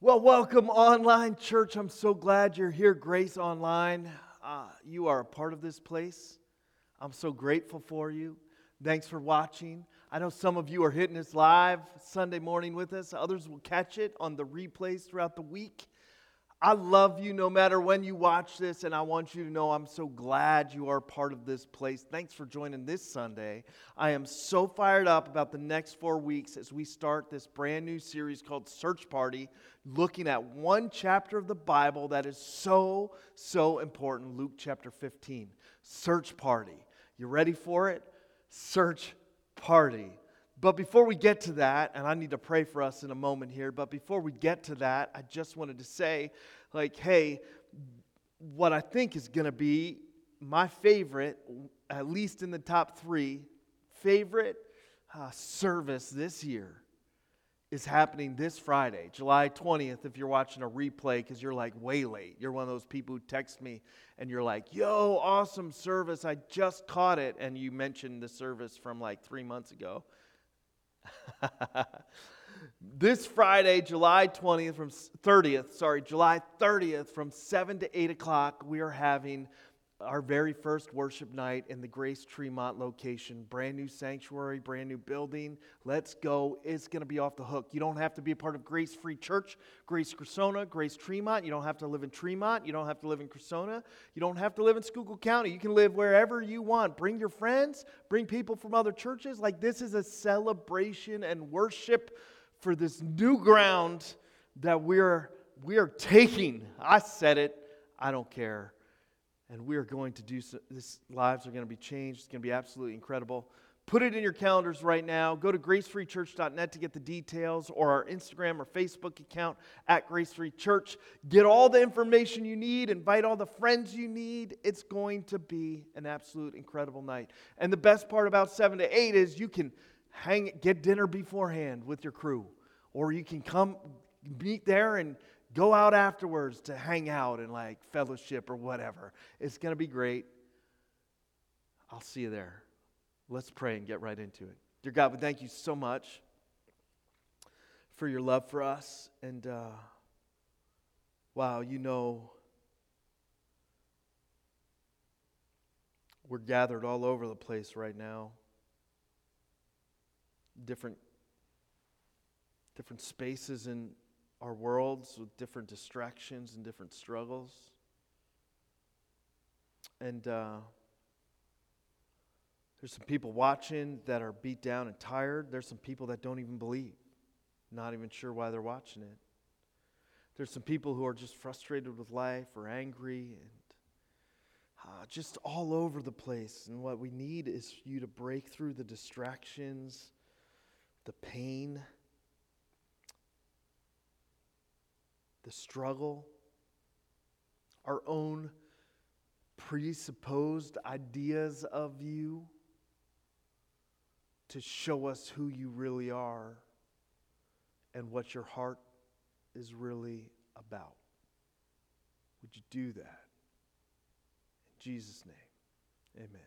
Well, welcome, online church. I'm so glad you're here, Grace Online. Uh, you are a part of this place. I'm so grateful for you. Thanks for watching. I know some of you are hitting us live Sunday morning with us, others will catch it on the replays throughout the week. I love you no matter when you watch this, and I want you to know I'm so glad you are part of this place. Thanks for joining this Sunday. I am so fired up about the next four weeks as we start this brand new series called Search Party, looking at one chapter of the Bible that is so, so important Luke chapter 15. Search Party. You ready for it? Search Party. But before we get to that, and I need to pray for us in a moment here, but before we get to that, I just wanted to say, like, hey, what I think is going to be my favorite, at least in the top three, favorite uh, service this year is happening this Friday, July 20th, if you're watching a replay, because you're like way late. You're one of those people who text me and you're like, yo, awesome service. I just caught it. And you mentioned the service from like three months ago. this Friday, July 20th from 30th, sorry, July 30th from 7 to 8 o'clock, we are having our very first worship night in the Grace Tremont location. Brand new sanctuary, brand new building. Let's go. It's going to be off the hook. You don't have to be a part of Grace Free Church, Grace Cressona, Grace Tremont. You don't have to live in Tremont. You don't have to live in Cressona. You don't have to live in Schuylkill County. You can live wherever you want. Bring your friends, bring people from other churches. Like this is a celebration and worship for this new ground that we're we are taking. I said it. I don't care and we are going to do so, this lives are going to be changed. It's going to be absolutely incredible. Put it in your calendars right now. Go to gracefreechurch.net to get the details or our instagram or facebook account at gracefree church get all the information you need invite all the friends you need. It's going to be an absolute incredible night. And the best part about 7 to 8 is you can hang get dinner beforehand with your crew or you can come meet there and go out afterwards to hang out and like fellowship or whatever. It's going to be great. I'll see you there. Let's pray and get right into it. Dear God, we thank you so much for your love for us. And uh, wow, you know, we're gathered all over the place right now. Different, different spaces in our worlds with different distractions and different struggles. And uh, there's some people watching that are beat down and tired. There's some people that don't even believe, not even sure why they're watching it. There's some people who are just frustrated with life or angry and uh, just all over the place. And what we need is you to break through the distractions, the pain the struggle, our own presupposed ideas of you to show us who you really are and what your heart is really about. Would you do that? In Jesus' name, amen.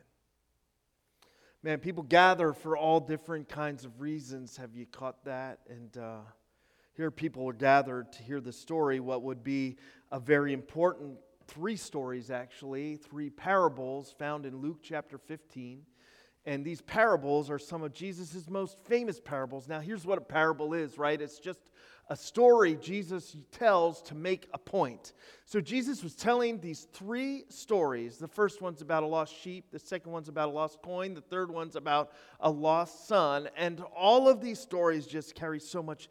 Man, people gather for all different kinds of reasons. Have you caught that? And, uh, here, people were gathered to hear the story, what would be a very important three stories, actually, three parables found in Luke chapter 15. And these parables are some of Jesus' most famous parables. Now, here's what a parable is, right? It's just a story Jesus tells to make a point. So, Jesus was telling these three stories. The first one's about a lost sheep, the second one's about a lost coin, the third one's about a lost son. And all of these stories just carry so much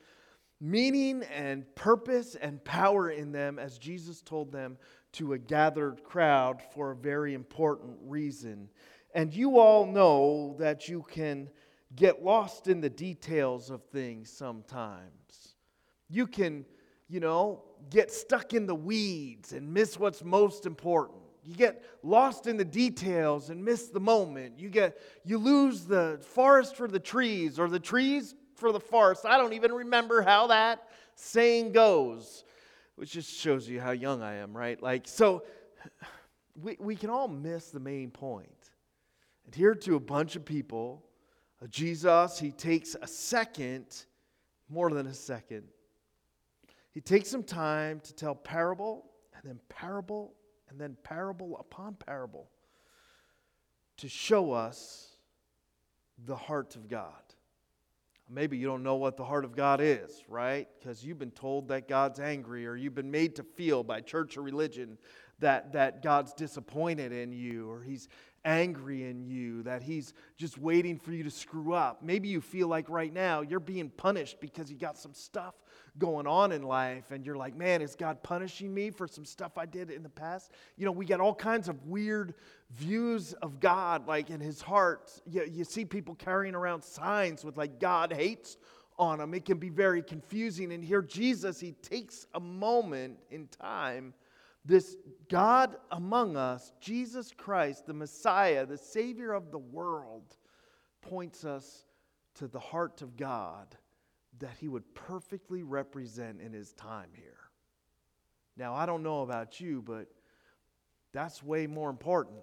meaning and purpose and power in them as Jesus told them to a gathered crowd for a very important reason. And you all know that you can get lost in the details of things sometimes. You can, you know, get stuck in the weeds and miss what's most important. You get lost in the details and miss the moment. You get you lose the forest for the trees or the trees for the farce. I don't even remember how that saying goes, which just shows you how young I am, right? Like, so we, we can all miss the main point. And here to a bunch of people, uh, Jesus, he takes a second, more than a second. he takes some time to tell parable and then parable and then parable upon parable to show us the heart of God. Maybe you don't know what the heart of God is, right? Because you've been told that God's angry, or you've been made to feel by church or religion that, that God's disappointed in you, or He's angry in you, that He's just waiting for you to screw up. Maybe you feel like right now you're being punished because you got some stuff going on in life, and you're like, man, is God punishing me for some stuff I did in the past? You know, we got all kinds of weird views of God, like in His heart. You, you see people carrying around signs with like God hates on them. It can be very confusing. And here, Jesus, He takes a moment in time this God among us, Jesus Christ, the Messiah, the Savior of the world, points us to the heart of God that he would perfectly represent in his time here. Now, I don't know about you, but that's way more important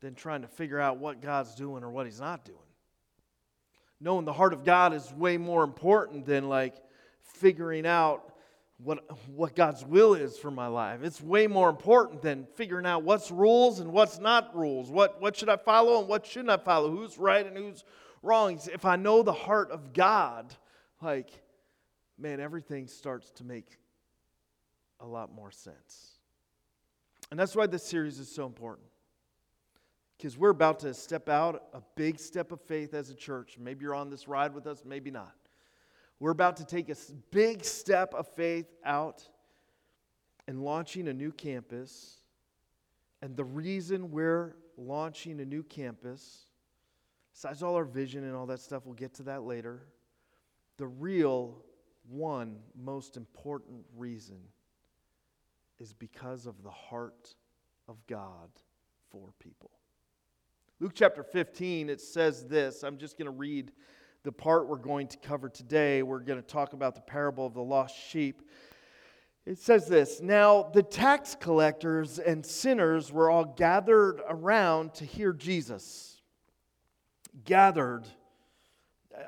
than trying to figure out what God's doing or what he's not doing. Knowing the heart of God is way more important than like figuring out what, what God's will is for my life. It's way more important than figuring out what's rules and what's not rules. What, what should I follow and what shouldn't I follow? Who's right and who's wrong? If I know the heart of God, like, man, everything starts to make a lot more sense. And that's why this series is so important. Because we're about to step out a big step of faith as a church. Maybe you're on this ride with us, maybe not. We're about to take a big step of faith out and launching a new campus. And the reason we're launching a new campus, besides all our vision and all that stuff, we'll get to that later. The real one most important reason is because of the heart of God for people. Luke chapter 15, it says this. I'm just going to read the part we're going to cover today. We're going to talk about the parable of the lost sheep. It says this Now the tax collectors and sinners were all gathered around to hear Jesus. Gathered.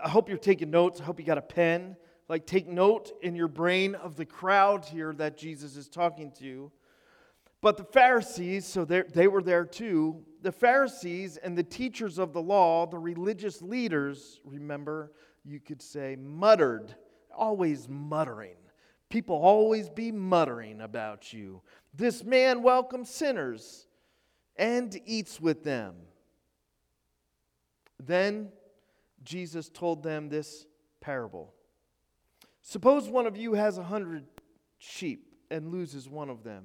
I hope you're taking notes. I hope you got a pen. Like, take note in your brain of the crowd here that Jesus is talking to. But the Pharisees, so they were there too, the Pharisees and the teachers of the law, the religious leaders, remember, you could say, muttered, always muttering. People always be muttering about you. This man welcomes sinners and eats with them. Then Jesus told them this parable Suppose one of you has a hundred sheep and loses one of them.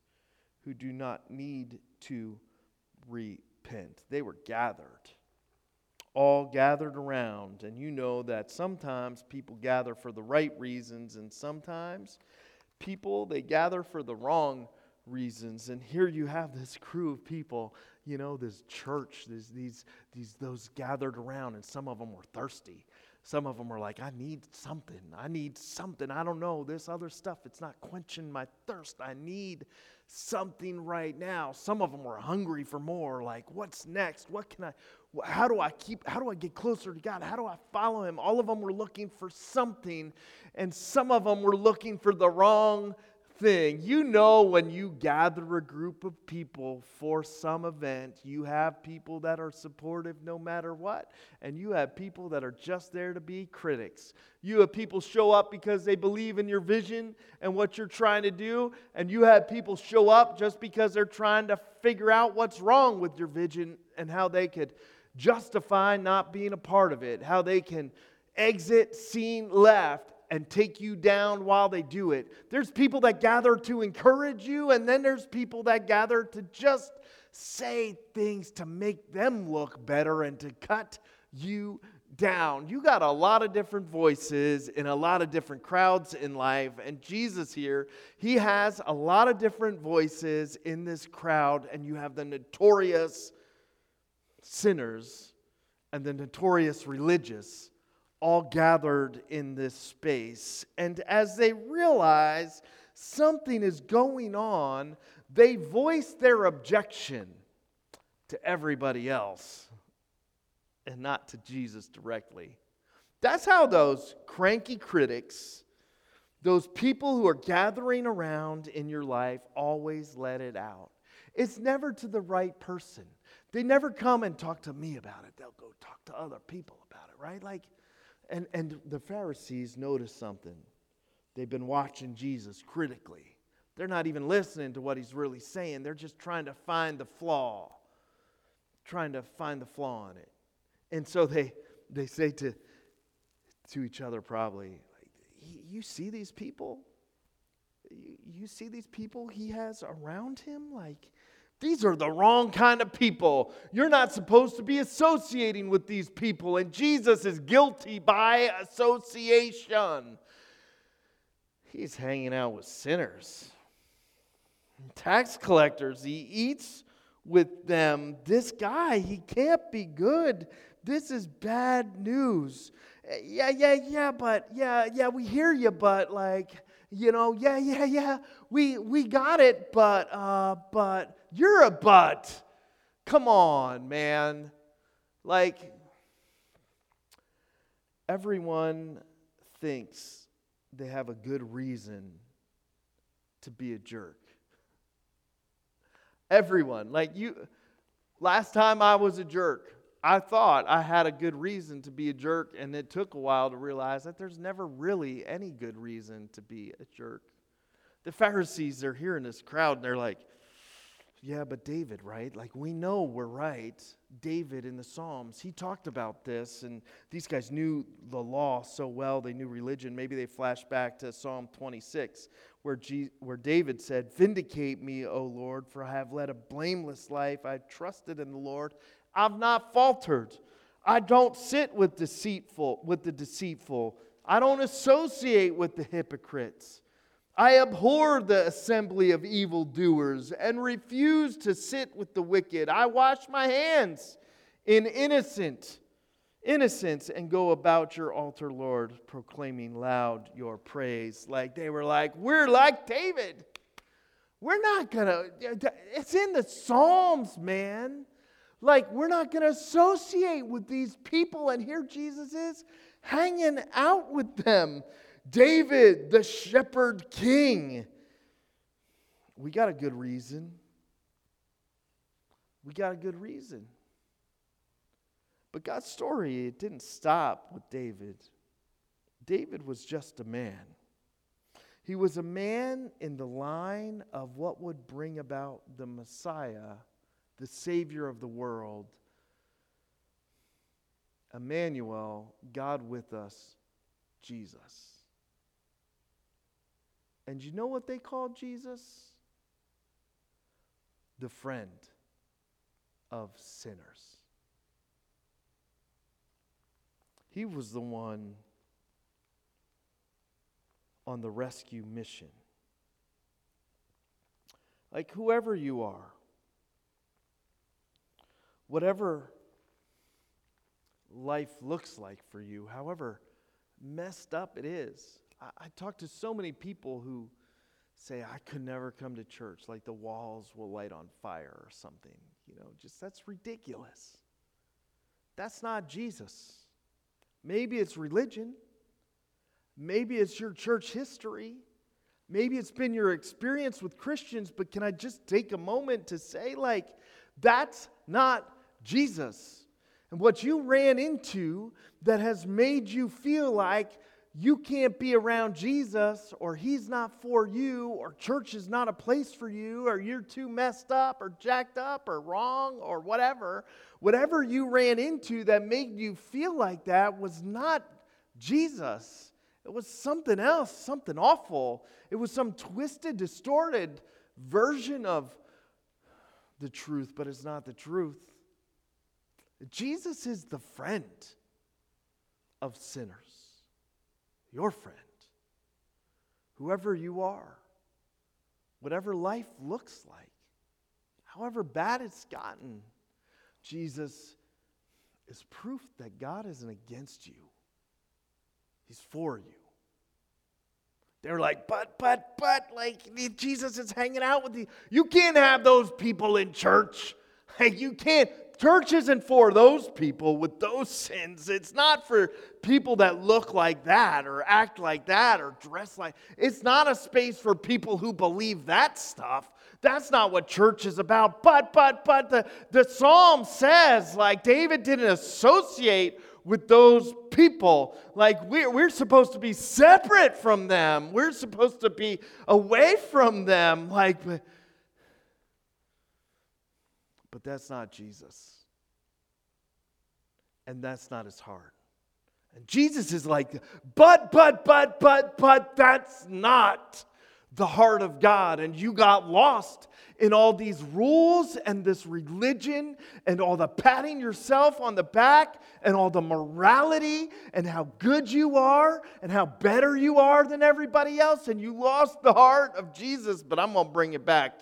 who do not need to repent. They were gathered, all gathered around. And you know that sometimes people gather for the right reasons, and sometimes people, they gather for the wrong reasons. And here you have this crew of people, you know, this church, these, these, these, those gathered around, and some of them were thirsty. Some of them were like, I need something. I need something. I don't know. This other stuff, it's not quenching my thirst. I need something right now. Some of them were hungry for more. Like, what's next? What can I, how do I keep, how do I get closer to God? How do I follow Him? All of them were looking for something, and some of them were looking for the wrong thing. You know, when you gather a group of people for some event, you have people that are supportive no matter what, and you have people that are just there to be critics. You have people show up because they believe in your vision and what you're trying to do, and you have people show up just because they're trying to figure out what's wrong with your vision and how they could justify not being a part of it, how they can exit scene left and take you down while they do it. There's people that gather to encourage you, and then there's people that gather to just say things to make them look better and to cut you down. You got a lot of different voices in a lot of different crowds in life. And Jesus here, he has a lot of different voices in this crowd. And you have the notorious sinners and the notorious religious all gathered in this space. And as they realize something is going on, they voice their objection to everybody else and not to Jesus directly. That's how those cranky critics, those people who are gathering around in your life, always let it out. It's never to the right person. They never come and talk to me about it. They'll go talk to other people about it, right? Like, and, and the Pharisees noticed something. They've been watching Jesus critically. They're not even listening to what he's really saying. They're just trying to find the flaw, trying to find the flaw in it. And so they, they say to, to each other, probably, You see these people? You see these people he has around him? Like, these are the wrong kind of people. You're not supposed to be associating with these people, and Jesus is guilty by association. He's hanging out with sinners, tax collectors. He eats with them. This guy, he can't be good. This is bad news. Eh, yeah, yeah, yeah, but yeah, yeah, we hear you, but like, you know, yeah, yeah, yeah, we we got it, but uh, but you're a but. Come on, man. Like, everyone thinks they have a good reason to be a jerk. Everyone. Like, you, last time I was a jerk, I thought I had a good reason to be a jerk, and it took a while to realize that there's never really any good reason to be a jerk. The Pharisees, they're here in this crowd, and they're like, yeah, but David, right? Like we know we're right. David in the Psalms, he talked about this, and these guys knew the law so well, they knew religion. Maybe they flash back to Psalm 26, where, where David said, Vindicate me, O Lord, for I have led a blameless life. I trusted in the Lord. I've not faltered. I don't sit with deceitful, with the deceitful. I don't associate with the hypocrites. I abhor the assembly of evildoers and refuse to sit with the wicked. I wash my hands in innocent innocence and go about your altar, Lord, proclaiming loud your praise. Like they were like, we're like David. We're not gonna, it's in the Psalms, man. Like, we're not gonna associate with these people. And here Jesus is hanging out with them. David, the shepherd king. We got a good reason. We got a good reason. But God's story, it didn't stop with David. David was just a man. He was a man in the line of what would bring about the Messiah, the Savior of the world. Emmanuel, God with us, Jesus. And you know what they called Jesus? The friend of sinners. He was the one on the rescue mission. Like whoever you are, whatever life looks like for you, however messed up it is, I, I talk to so many people who say, I could never come to church, like the walls will light on fire or something. You know, just that's ridiculous. That's not Jesus. Maybe it's religion. Maybe it's your church history. Maybe it's been your experience with Christians, but can I just take a moment to say, like, that's not Jesus. And what you ran into that has made you feel like you can't be around Jesus, or he's not for you, or church is not a place for you, or you're too messed up, or jacked up, or wrong, or whatever, whatever you ran into that made you feel like that was not Jesus. It was something else, something awful. It was some twisted, distorted version of the truth, but it's not the truth. Jesus is the friend. of sinners, your friend, whoever you are, whatever life looks like, however bad it's gotten. Jesus is proof that God isn't against you, He's for you. They're like, but, but, but, like, Jesus is hanging out with you. You can't have those people in church. Hey, you can't. Church isn't for those people with those sins. It's not for people that look like that or act like that or dress like. It's not a space for people who believe that stuff. That's not what church is about. But, but, but the, the psalm says, like, David didn't associate with those people. Like, we're, we're supposed to be separate from them, we're supposed to be away from them. Like, but, but that's not Jesus. And that's not his heart. And Jesus is like, but, but, but, but, but, that's not the heart of God. And you got lost in all these rules and this religion and all the patting yourself on the back and all the morality and how good you are and how better you are than everybody else. And you lost the heart of Jesus. But I'm going to bring it back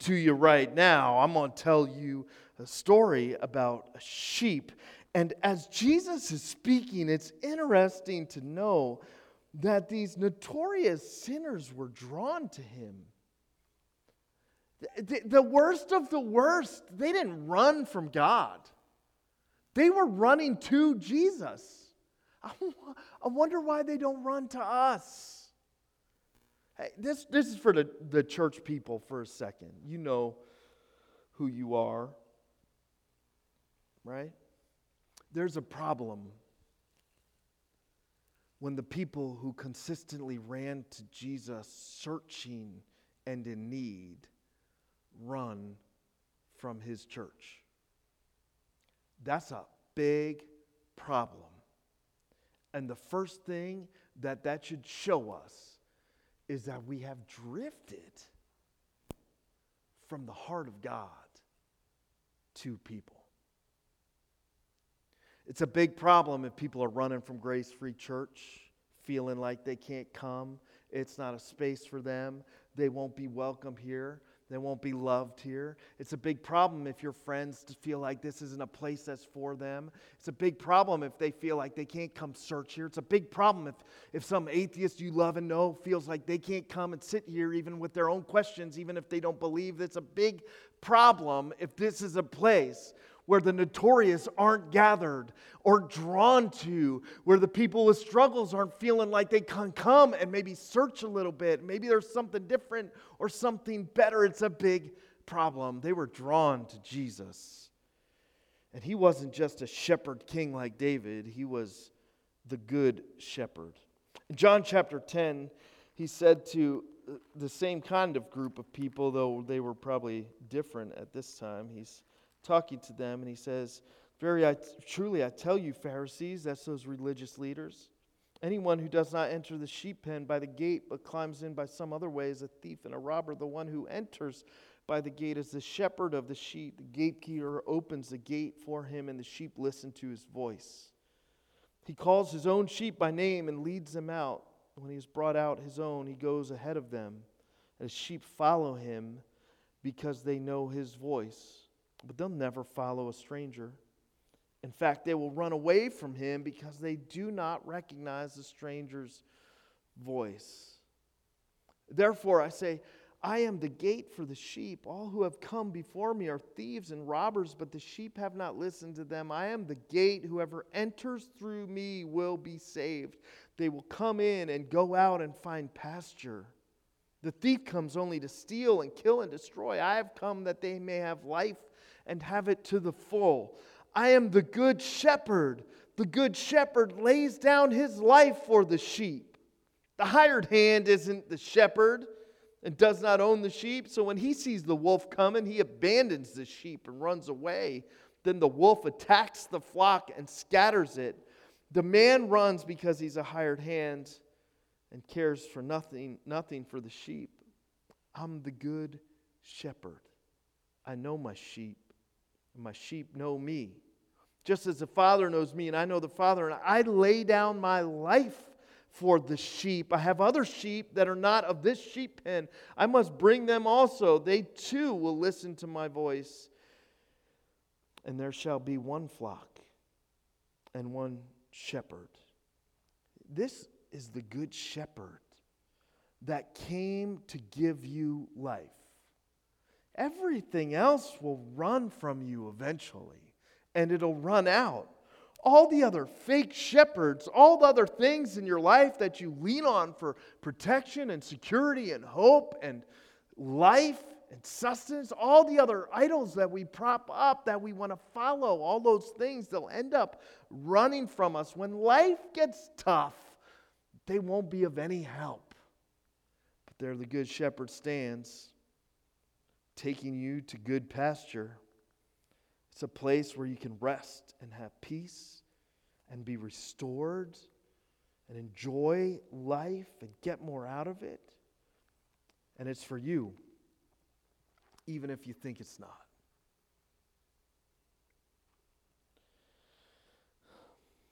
to you right now. I'm going to tell you a story about a sheep. And as Jesus is speaking, it's interesting to know that these notorious sinners were drawn to him. The, the, worst of the worst, they didn't run from God, they were running to Jesus. I, I wonder why they don't run to us. This, this is for the, the church people for a second. You know who you are, right? There's a problem when the people who consistently ran to Jesus searching and in need run from his church. That's a big problem. And the first thing that that should show us is that we have drifted from the heart of God to people. It's a big problem if people are running from Grace Free Church, feeling like they can't come. It's not a space for them. They won't be welcome here. They won't be loved here. It's a big problem if your friends feel like this isn't a place that's for them. It's a big problem if they feel like they can't come search here. It's a big problem if, if some atheist you love and know feels like they can't come and sit here even with their own questions, even if they don't believe. It's a big problem if this is a place where the notorious aren't gathered or drawn to, where the people with struggles aren't feeling like they can come and maybe search a little bit. Maybe there's something different or something better. It's a big problem. They were drawn to Jesus. And he wasn't just a shepherd king like David, he was the good shepherd. In John chapter 10, he said to the same kind of group of people, though they were probably different at this time, he's talking to them, and he says, Very I, truly, I tell you, Pharisees, that's those religious leaders, anyone who does not enter the sheep pen by the gate, but climbs in by some other way, is a thief and a robber. The one who enters by the gate is the shepherd of the sheep. The gatekeeper opens the gate for him, and the sheep listen to his voice. He calls his own sheep by name and leads them out. When he has brought out his own, he goes ahead of them. And the sheep follow him because they know his voice but they'll never follow a stranger. In fact, they will run away from him because they do not recognize the stranger's voice. Therefore, I say, I am the gate for the sheep. All who have come before me are thieves and robbers, but the sheep have not listened to them. I am the gate. Whoever enters through me will be saved. They will come in and go out and find pasture. The thief comes only to steal and kill and destroy. I have come that they may have life and have it to the full. I am the good shepherd. The good shepherd lays down his life for the sheep. The hired hand isn't the shepherd and does not own the sheep. So when he sees the wolf coming, he abandons the sheep and runs away. Then the wolf attacks the flock and scatters it. The man runs because he's a hired hand and cares for nothing, nothing for the sheep. I'm the good shepherd. I know my sheep, my sheep know me, Just as the Father knows me and I know the Father, and I lay down my life for the sheep. I have other sheep that are not of this sheep pen. I must bring them also. They too will listen to my voice. And there shall be one flock and one shepherd. This is the good shepherd that came to give you life. Everything else will run from you eventually, and it'll run out. All the other fake shepherds, all the other things in your life that you lean on for protection and security and hope and life and sustenance, all the other idols that we prop up that we want to follow, all those things, they'll end up running from us. When life gets tough, they won't be of any help. But there the Good Shepherd stands, taking you to good pasture. It's a place where you can rest and have peace and be restored and enjoy life and get more out of it. And it's for you even if you think it's not.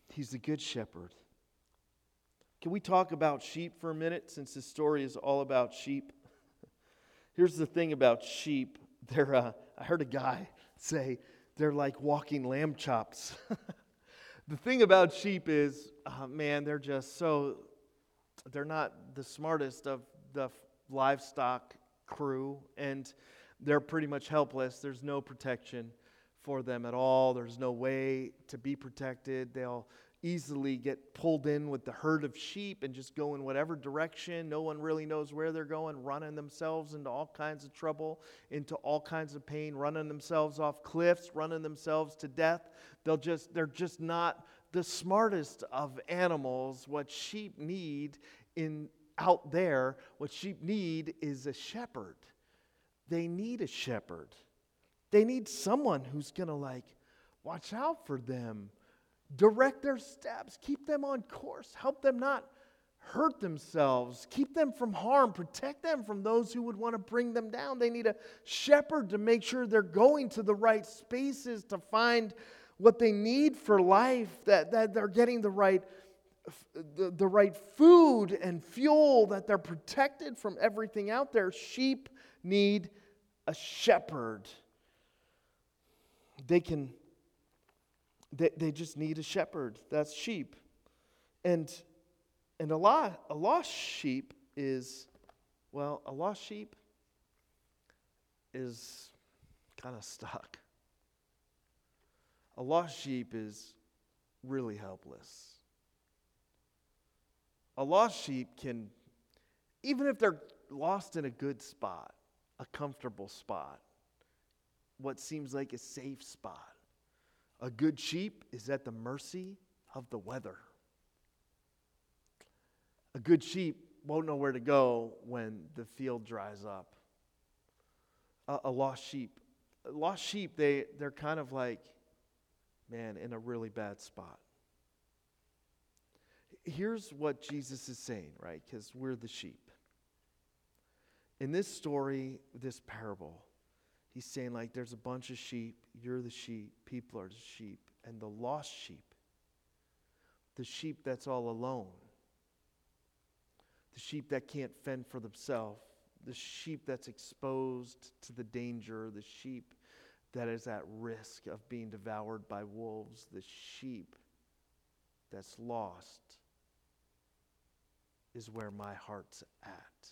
He's the good shepherd. Can we talk about sheep for a minute since this story is all about sheep? Here's the thing about sheep. They're, uh, I heard a guy say they're like walking lamb chops. the thing about sheep is, uh, man, they're just so, they're not the smartest of the livestock crew. And they're pretty much helpless. There's no protection for them at all. There's no way to be protected. They'll easily get pulled in with the herd of sheep and just go in whatever direction. No one really knows where they're going, running themselves into all kinds of trouble, into all kinds of pain, running themselves off cliffs, running themselves to death. They'll just they're just not the smartest of animals. What sheep need in out there, what sheep need is a shepherd they need a shepherd. They need someone who's going to like watch out for them, direct their steps, keep them on course, help them not hurt themselves, keep them from harm, protect them from those who would want to bring them down. They need a shepherd to make sure they're going to the right spaces to find what they need for life, that, that they're getting the right the, the right food and fuel, that they're protected from everything out there. Sheep need a shepherd. They can, they, they just need a shepherd. That's sheep. And, and a, lot, a lost sheep is, well, a lost sheep is kind of stuck. A lost sheep is really helpless. A lost sheep can, even if they're lost in a good spot, a comfortable spot, what seems like a safe spot. A good sheep is at the mercy of the weather. A good sheep won't know where to go when the field dries up. A, a lost sheep, a lost sheep, they, they're kind of like, man, in a really bad spot. Here's what Jesus is saying, right? Because we're the sheep in this story, this parable, he's saying, like, there's a bunch of sheep. You're the sheep. People are the sheep. And the lost sheep, the sheep that's all alone, the sheep that can't fend for themselves, the sheep that's exposed to the danger, the sheep that is at risk of being devoured by wolves, the sheep that's lost is where my heart's at.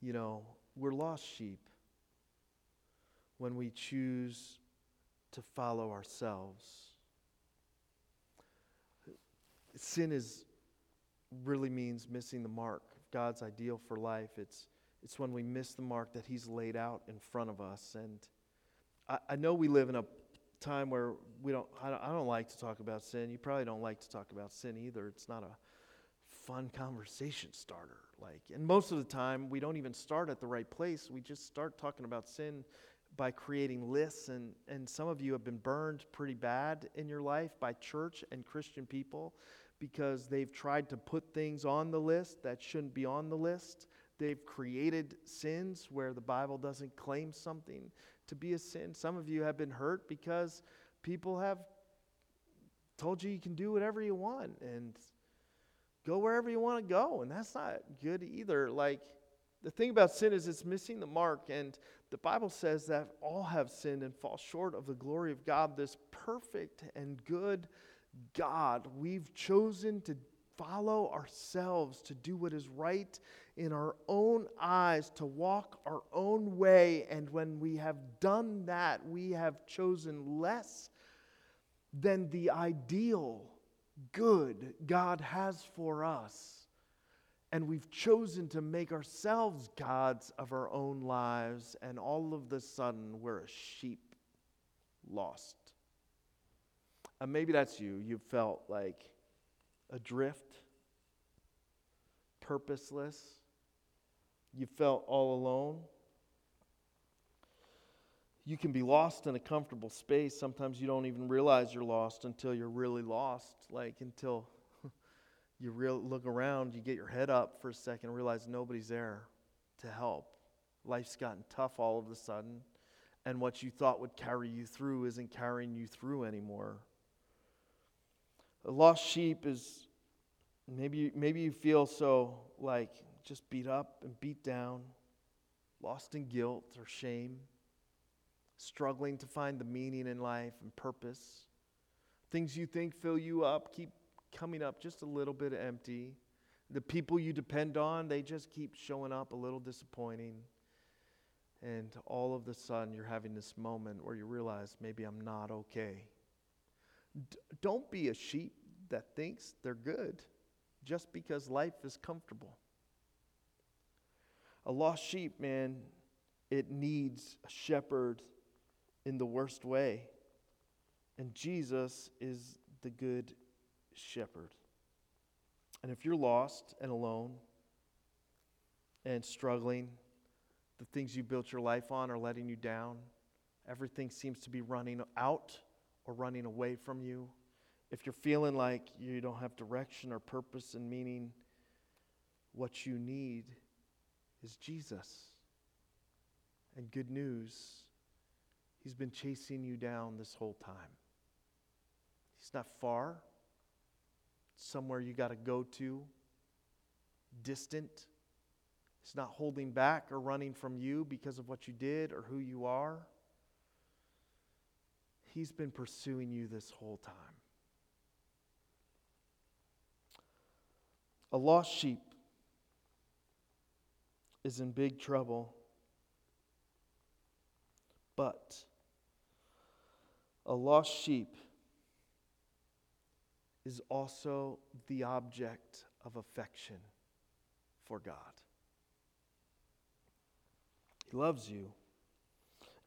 You know, we're lost sheep when we choose to follow ourselves. Sin is really means missing the mark of God's ideal for life. It's it's when we miss the mark that He's laid out in front of us. And I, I know we live in a time where we don't I, don't. I don't like to talk about sin. You probably don't like to talk about sin either. It's not a fun conversation starter. Like, and most of the time, we don't even start at the right place. We just start talking about sin by creating lists. And, and some of you have been burned pretty bad in your life by church and Christian people because they've tried to put things on the list that shouldn't be on the list. They've created sins where the Bible doesn't claim something to be a sin. Some of you have been hurt because people have told you you can do whatever you want and go wherever you want to go. And that's not good either. Like, the thing about sin is it's missing the mark. And the Bible says that all have sinned and fall short of the glory of God, this perfect and good God. We've chosen to follow ourselves, to do what is right in our own eyes, to walk our own way. And when we have done that, we have chosen less than the ideal good God has for us. And we've chosen to make ourselves gods of our own lives, and all of the sudden we're a sheep lost. And maybe that's you. You felt like adrift, purposeless. You felt all alone. You can be lost in a comfortable space. Sometimes you don't even realize you're lost until you're really lost, like until you real, look around, you get your head up for a second, realize nobody's there to help. Life's gotten tough all of a sudden, and what you thought would carry you through isn't carrying you through anymore. A lost sheep is maybe, maybe you feel so like just beat up and beat down, lost in guilt or shame, struggling to find the meaning in life and purpose. Things you think fill you up keep coming up just a little bit empty. The people you depend on, they just keep showing up a little disappointing. And all of a sudden, you're having this moment where you realize maybe I'm not okay. D- don't be a sheep that thinks they're good just because life is comfortable. A lost sheep, man, it needs a shepherd in the worst way. And Jesus is the good shepherd. And if you're lost and alone and struggling, the things you built your life on are letting you down, everything seems to be running out or running away from you. If you're feeling like you don't have direction or purpose and meaning, what you need is Jesus. And good news, He's been chasing you down this whole time. He's not far, somewhere you got to go to, distant. He's not holding back or running from you because of what you did or who you are. He's been pursuing you this whole time. A lost sheep is in big trouble, but a lost sheep is also the object of affection for God. He loves you.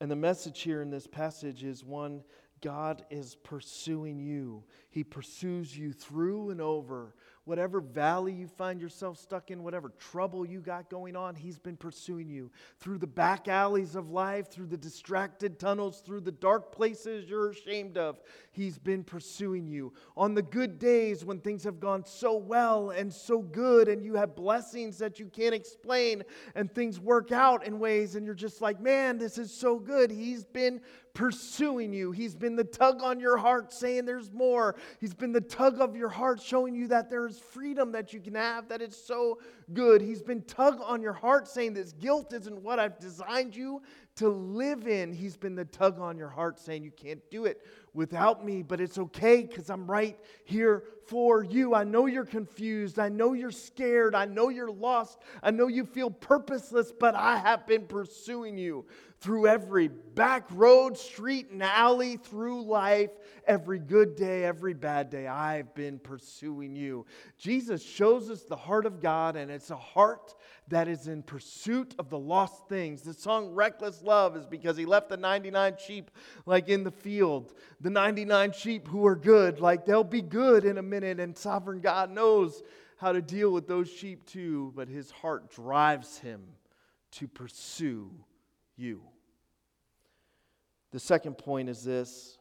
And the message here in this passage is one God is pursuing you. He pursues you through and over whatever valley you find yourself stuck in, whatever trouble you got going on, He's been pursuing you through the back alleys of life, through the distracted tunnels, through the dark places you're ashamed of. He's been pursuing you. On the good days when things have gone so well and so good, and you have blessings that you can't explain, and things work out in ways, and you're just like, man, this is so good. He's been pursuing you. He's been the tug on your heart saying there's more. He's been the tug of your heart showing you that there's freedom that you can have, that it's so good. He's been tug on your heart saying this guilt isn't what I've designed you to live in. He's been the tug on your heart saying you can't do it without me, but it's okay because I'm right here for you. I know you're confused. I know you're scared. I know you're lost. I know you feel purposeless, but I have been pursuing you through every back road, street, and alley through life, every good day, every bad day. I've been pursuing you. Jesus shows us the heart of God, and it's a heart that is in pursuit of the lost things. The song Reckless Love is because he left the 99 sheep like in the field. The 99 sheep who are good, like they'll be good in a minute, and sovereign God knows how to deal with those sheep too, but his heart drives him to pursue you. The second point is this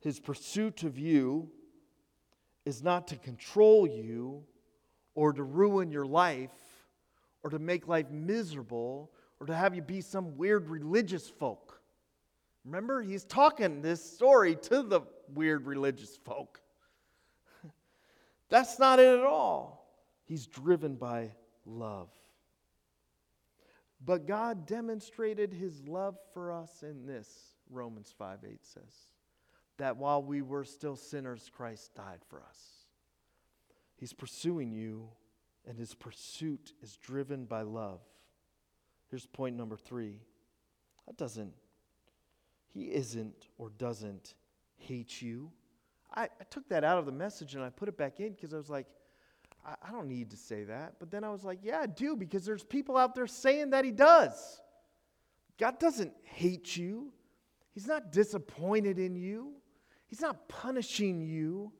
his pursuit of you is not to control you or to ruin your life or to make life miserable or to have you be some weird religious folk. Remember, he's talking this story to the weird religious folk. That's not it at all. He's driven by love. But God demonstrated his love for us in this, Romans 5 8 says, that while we were still sinners, Christ died for us. He's pursuing you, and his pursuit is driven by love. Here's point number three. That doesn't, he isn't or doesn't hate you. I, I took that out of the message and I put it back in because I was like, I, I don't need to say that. But then I was like, yeah, I do, because there's people out there saying that he does. God doesn't hate you, He's not disappointed in you, He's not punishing you.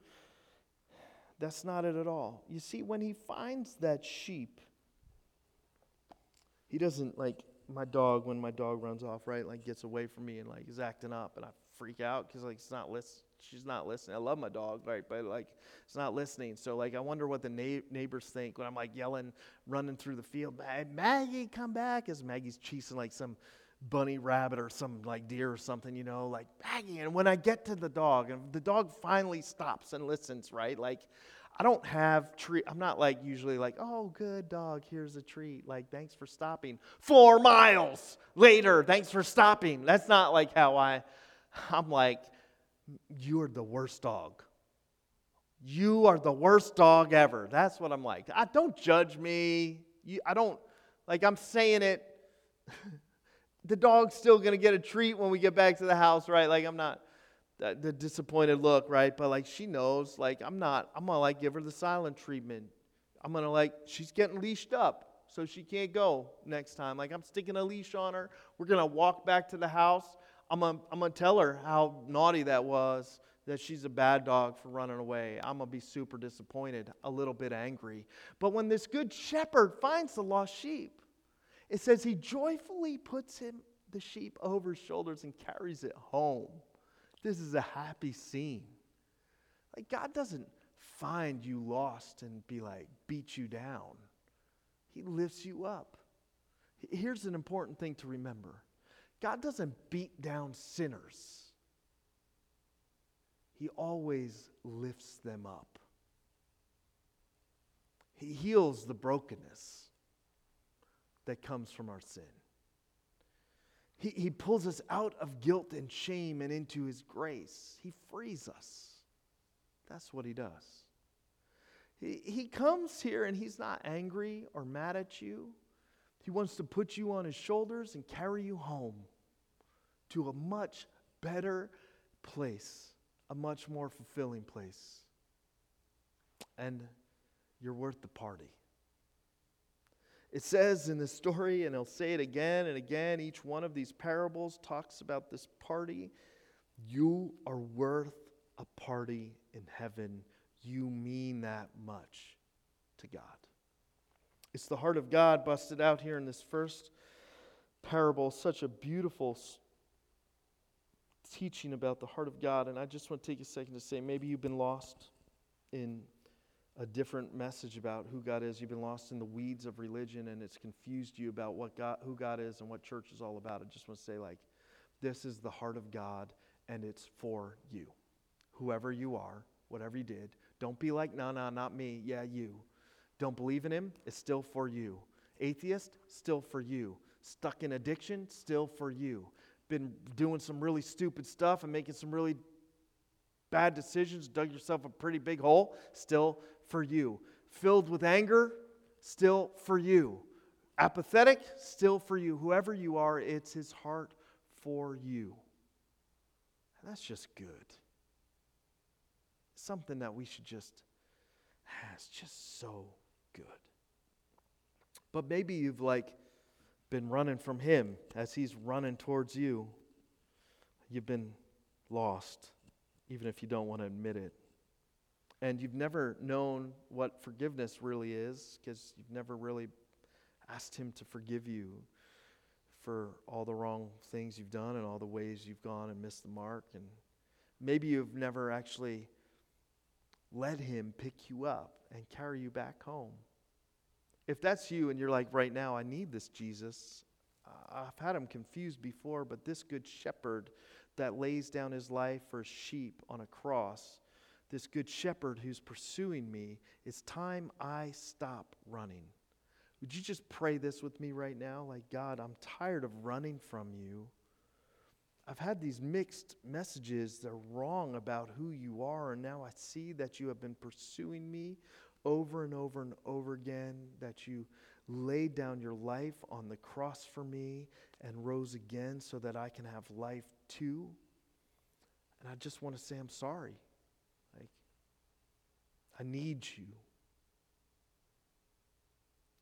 That's not it at all. You see, when He finds that sheep, He doesn't like my dog when my dog runs off, right? Like gets away from me and like is acting up, and I freak out because like it's not listening she's not listening. I love my dog, right? But like, it's not listening. So like, I wonder what the na- neighbors think when I'm like yelling, running through the field. Maggie, come back! As Maggie's chasing like some bunny rabbit or some like deer or something, you know, like Maggie. And when I get to the dog, and the dog finally stops and listens, right? Like, I don't have treat. I'm not like usually like, oh, good dog, here's a treat. Like, thanks for stopping. Four miles later, thanks for stopping. That's not like how I. I'm like you're the worst dog. You are the worst dog ever. That's what I'm like. I don't judge me. You, I don't like I'm saying it. the dog's still gonna get a treat when we get back to the house, right? Like I'm not the, the disappointed look, right? But like she knows, like I'm not. I'm gonna like give her the silent treatment. I'm gonna like she's getting leashed up, so she can't go next time. Like I'm sticking a leash on her. We're gonna walk back to the house. I'm going I'm to tell her how naughty that was, that she's a bad dog for running away. I'm going to be super disappointed, a little bit angry. But when this good shepherd finds the lost sheep, it says he joyfully puts him, the sheep over his shoulders and carries it home. This is a happy scene. Like, God doesn't find you lost and be like, beat you down. He lifts you up. Here's an important thing to remember God doesn't beat down sinners, He always lifts them up. He heals the brokenness that comes from our sin. He, he pulls us out of guilt and shame and into His grace. He frees us. That's what He does. He, he comes here and He's not angry or mad at you. He wants to put you on his shoulders and carry you home to a much better place, a much more fulfilling place. And you're worth the party. It says in the story, and I'll say it again and again, each one of these parables talks about this party. You are worth a party in heaven. You mean that much to God. It's the heart of God busted out here in this first parable. Such a beautiful teaching about the heart of God. And I just want to take a second to say maybe you've been lost in a different message about who God is. You've been lost in the weeds of religion and it's confused you about what God, who God is and what church is all about. I just want to say, like, this is the heart of God and it's for you. Whoever you are, whatever you did, don't be like, no, no, not me. Yeah, you. Don't believe in him, it's still for you. Atheist, still for you. Stuck in addiction, still for you. Been doing some really stupid stuff and making some really bad decisions, dug yourself a pretty big hole, still for you. Filled with anger, still for you. Apathetic, still for you. Whoever you are, it's his heart for you. And that's just good. Something that we should just, ah, it's just so good. But maybe you've like been running from him as he's running towards you. You've been lost, even if you don't want to admit it. And you've never known what forgiveness really is because you've never really asked him to forgive you for all the wrong things you've done and all the ways you've gone and missed the mark. And maybe you've never actually let him pick you up and carry you back home. If that's you and you're like, right now, I need this Jesus, I've had him confused before, but this good shepherd, that lays down his life for sheep on a cross, this good shepherd who's pursuing me, it's time I stop running. Would you just pray this with me right now? Like, God, I'm tired of running from you. I've had these mixed messages. They're wrong about who you are. And now I see that you have been pursuing me over and over and over again, that you laid down your life on the cross for me and rose again so that I can have life too. And I just want to say, I'm sorry. Like, I need you.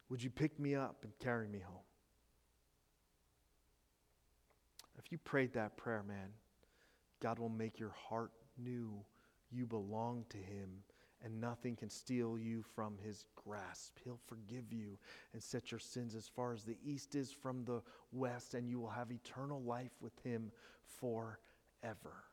Would you pick me up and carry me home? If you prayed that prayer, man, God will make your heart new. You belong to Him, and nothing can steal you from His grasp. He'll forgive you and set your sins as far as the east is from the west, and you will have eternal life with Him forever.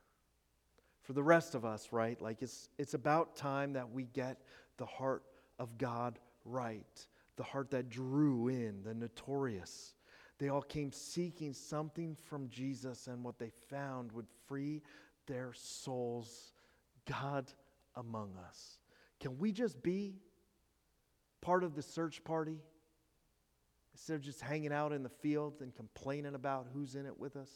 For the rest of us, right? Like it's, it's about time that we get the heart of God right, the heart that drew in the notorious they all came seeking something from Jesus, and what they found would free their souls. God among us. Can we just be part of the search party instead of just hanging out in the field and complaining about who's in it with us?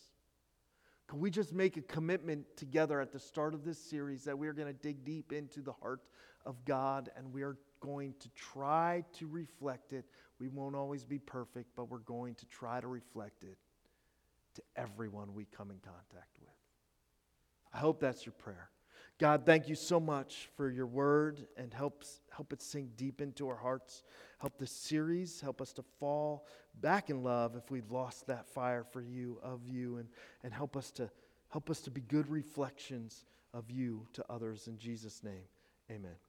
Can we just make a commitment together at the start of this series that we are going to dig deep into the heart of God and we are going to try to reflect it. We won't always be perfect, but we're going to try to reflect it to everyone we come in contact with. I hope that's your prayer. God, thank you so much for your word and help, help it sink deep into our hearts. Help this series, help us to fall back in love if we've lost that fire for you, of you, and, and help us to help us to be good reflections of you to others in Jesus' name. Amen.